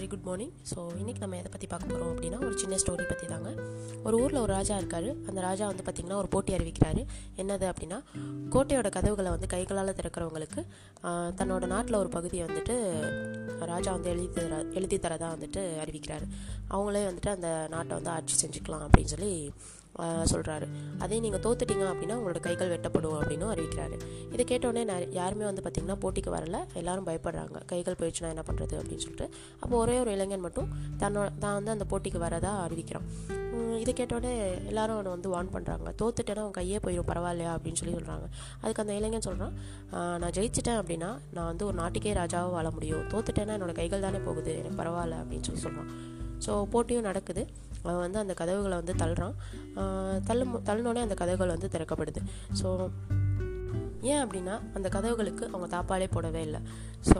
Very good morning so இன்றைக்கி நம்ம எதை பற்றி பார்க்க போகிறோம் அப்படின்னா ஒரு சின்ன ஸ்டோரி பற்றி தாங்க. ஒரு ஊரில் ஒரு ராஜா இருக்கார். அந்த ராஜா வந்து பார்த்திங்கன்னா ஒரு போட்டி அறிவிக்கிறாரு. என்னது அப்படின்னா கோட்டையோட கதவுகளை வந்து கைகளால் திறக்கிறவங்களுக்கு தன்னோட நாட்டில் ஒரு பகுதியை வந்துட்டு ராஜா வந்து எழுதி தர எழுதி தரதாக வந்துட்டு அறிவிக்கிறாரு. அவங்களே வந்துட்டு அந்த நாட்டை வந்து ஆட்சி செஞ்சுக்கலாம் அப்படின்னு சொல்லி சொல்கிறாரு அதே நீங்கள் தோத்துட்டீங்க அப்படின்னா உங்களோட கைகள் வெட்டப்படும் அப்படின்னு அறிவிக்கிறாரு. இதை கேட்டோடனே யாருமே வந்து பார்த்திங்கன்னா போட்டிக்கு வரல. எல்லாரும் பயப்படுறாங்க. கைகள் போயிடுச்சுன்னா என்ன பண்ணுறது அப்படின்னு சொல்லிட்டு. அப்போ ஒரே ஒரு இளைஞன் மட்டும் தன்னோட தான் வந்து அந்த போட்டிக்கு வரதா அறிவிக்கிறான். இதை கேட்டோடனே எல்லாரும் அவனை வந்து வார்ன் பண்ணுறாங்க தோத்துட்டேன்னா அவன் கையே போயிடும் பரவாயில்லையா? அப்படின்னு சொல்லி சொல்கிறாங்க அதுக்கு அந்த இளைஞன் சொல்கிறான் நான் ஜெயிச்சிட்டேன் அப்படின்னா நான் வந்து ஒரு நாட்டுக்கே ராஜாவாக வாழ முடியும். தோத்துட்டேன்னா என்னோட கைகள் தானே போகுது. எனக்கு பரவாயில்ல அப்படின்னு சொல்லி சொல்கிறான் ஸோ போட்டியும் நடக்குது. அவன் வந்து அந்த கதவுகளை வந்து தள்ளுறான். தள்ளும் தள்ளினோடனே அந்த கதவுகள் வந்து திறக்கப்படுது. ஸோ ஏன் அப்படின்னா அந்த கதவுகளுக்கு அவங்க தாப்பாலே போடவே இல்லை. ஸோ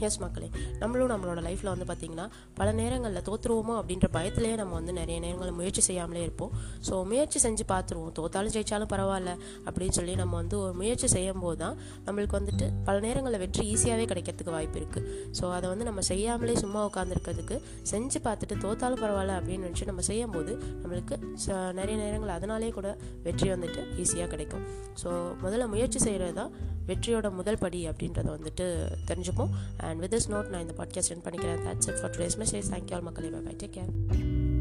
எஸ் மக்களே நம்மளும் நம்மளோட லைஃப்பில் வந்து பார்த்திங்கன்னா பல நேரங்களில் தோற்றுருவோமோ அப்படின்ற பயத்திலேயே நம்ம வந்து நிறைய நேரங்களில் முயற்சி செய்யாமலே இருப்போம். ஸோ முயற்சி செஞ்சு பார்த்துருவோம் தோத்தாலும் ஜெயிச்சாலும் பரவாயில்ல அப்படின்னு சொல்லி நம்ம வந்து ஒரு முயற்சி செய்யும் போது தான் நம்மளுக்கு வந்துட்டு பல நேரங்களில் வெற்றி ஈஸியாகவே கிடைக்கிறதுக்கு வாய்ப்பு இருக்குது ஸோ அதை வந்து நம்ம செய்யாமலே சும்மா உட்காந்துருக்கிறதுக்கு செஞ்சு பார்த்துட்டு தோத்தாலும் பரவாயில்ல அப்படின்னு நினச்சி நம்ம செய்யும்போது நம்மளுக்கு ச- நிறைய நேரங்கள் அதனாலே கூட வெற்றி வந்துட்டு ஈஸியாக கிடைக்கும். ஸோ முதல்ல முயற்சி முயற்சி செய்கிறது தான் வெற்றியோட முதல் படி அப்படின்றத வந்துட்டு தெரிஞ்சுப்போம். அண்ட் வித் திஸ் நோட் நான் இந்த பாட்காஸ்ட் சென்ட் பண்ணிக்கிறேன். That's it for today's message thank you all மக்களே. Bye bye take care